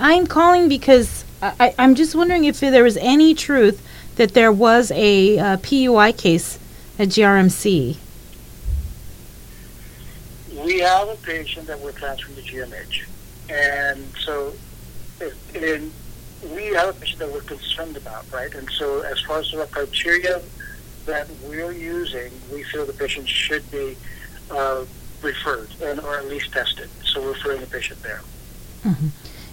I'm calling because I, I'm just wondering if there was any truth that there was a uh, PUI case at GRMC. We have a patient that we're transferring to GMH. And so, we have a patient that we're concerned about, right? And so, as far as the criteria that we're using, we feel the patient should be uh, referred and or at least tested. So, we're referring the patient there.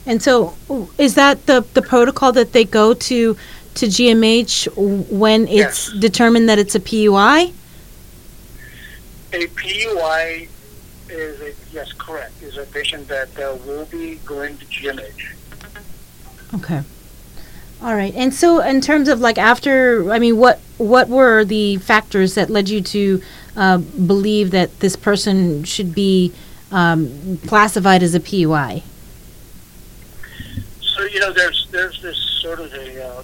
And so, is that the, the protocol that they go to to GMH when it's Yes. determined that it's a PUI? A PUI is a, yes, correct, is a patient that uh, will be going to GMH. Okay. All right. And so, in terms of like after, I mean, what what were the factors that led you to uh, believe that this person should be um, classified as a PUI? You know, there's there's this sort of a uh,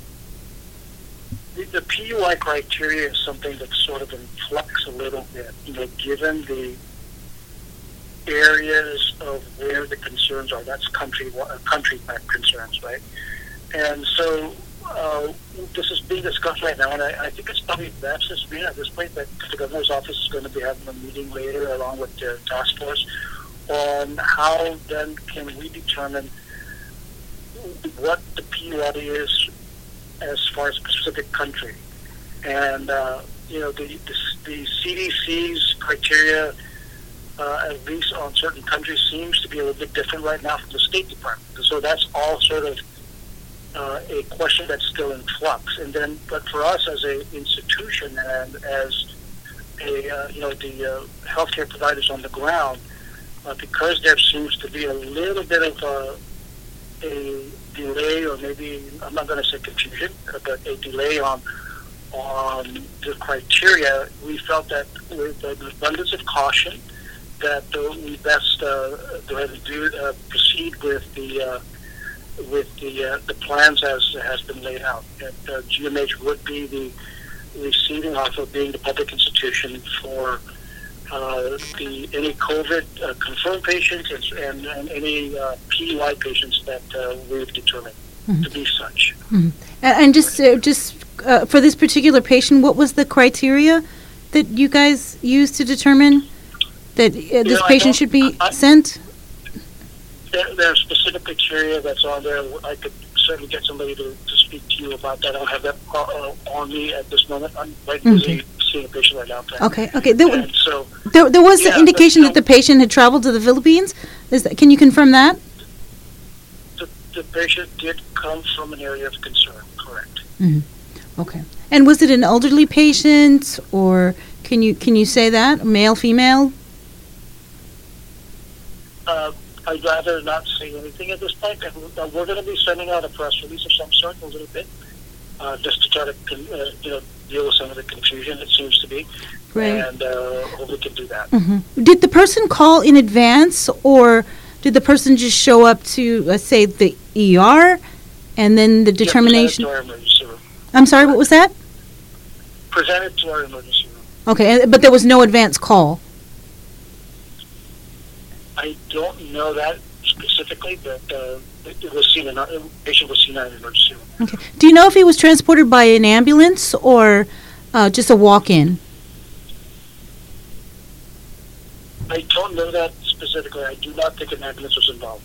the, the PUI criteria is something that's sort of in flux a little bit. You know, given the areas of where the concerns are, that's country uh, country back concerns, right? And so uh, this is being discussed right now, and I, I think it's probably best as being at this point that the governor's office is going to be having a meeting later, along with the task force, on how then can we determine what the PUI is as far as specific country. And, uh, you know, the, the, the CDC's criteria, uh, at least on certain countries, seems to be a little bit different right now from the State Department. So that's all sort of uh, a question that's still in flux. And then, but for us as an institution and as a, uh, you know, the uh, healthcare providers on the ground, uh, because there seems to be a little bit of a, a delay or maybe I'm not going to say confusion, but a delay on on the criteria. We felt that with an abundance of caution, that we best uh, go ahead and do uh, proceed with the uh, with the uh, the plans as has been laid out. That uh, GMH would be the receiving officer, being the public institution for. Uh, the any COVID uh, confirmed patients and, and, any uh, PUI patients that uh, we've determined to be such. And, and just uh, just uh, for this particular patient, what was the criteria that you guys used to determine that uh, this know, patient should be I- sent? There, there are specific criteria that's on there. I could certainly get somebody to, to speak to you about that. I don't have that on me at this moment. I'm right busy seeing a patient right now. Okay, okay. There, so there, there was Yeah, the indication that the patient had traveled to the Philippines. Is that, can you confirm that? the, the patient did come from an area of concern, correct? Okay. And was it an elderly patient, or can you can you say that male, female? Uh, I'd rather not say anything at this point. We're going to be sending out a press release of some sort in a little bit, uh, just to try to con- uh, you know deal with some of the confusion it seems to be, Right. and uh, hope we can do that. hmm Did the person call in advance, or did the person just show up to, uh, say, the ER, and then the Yeah, determination? presented to our emergency room. I'm sorry, what was that? Presented to our emergency room. Okay, but there was no advance call. I don't know that specifically, but uh, it it was seen in our, the patient was seen in an emergency room. Okay. Do you know if he was transported by an ambulance or uh, just a walk-in? I don't know that specifically. I do not think an ambulance was involved.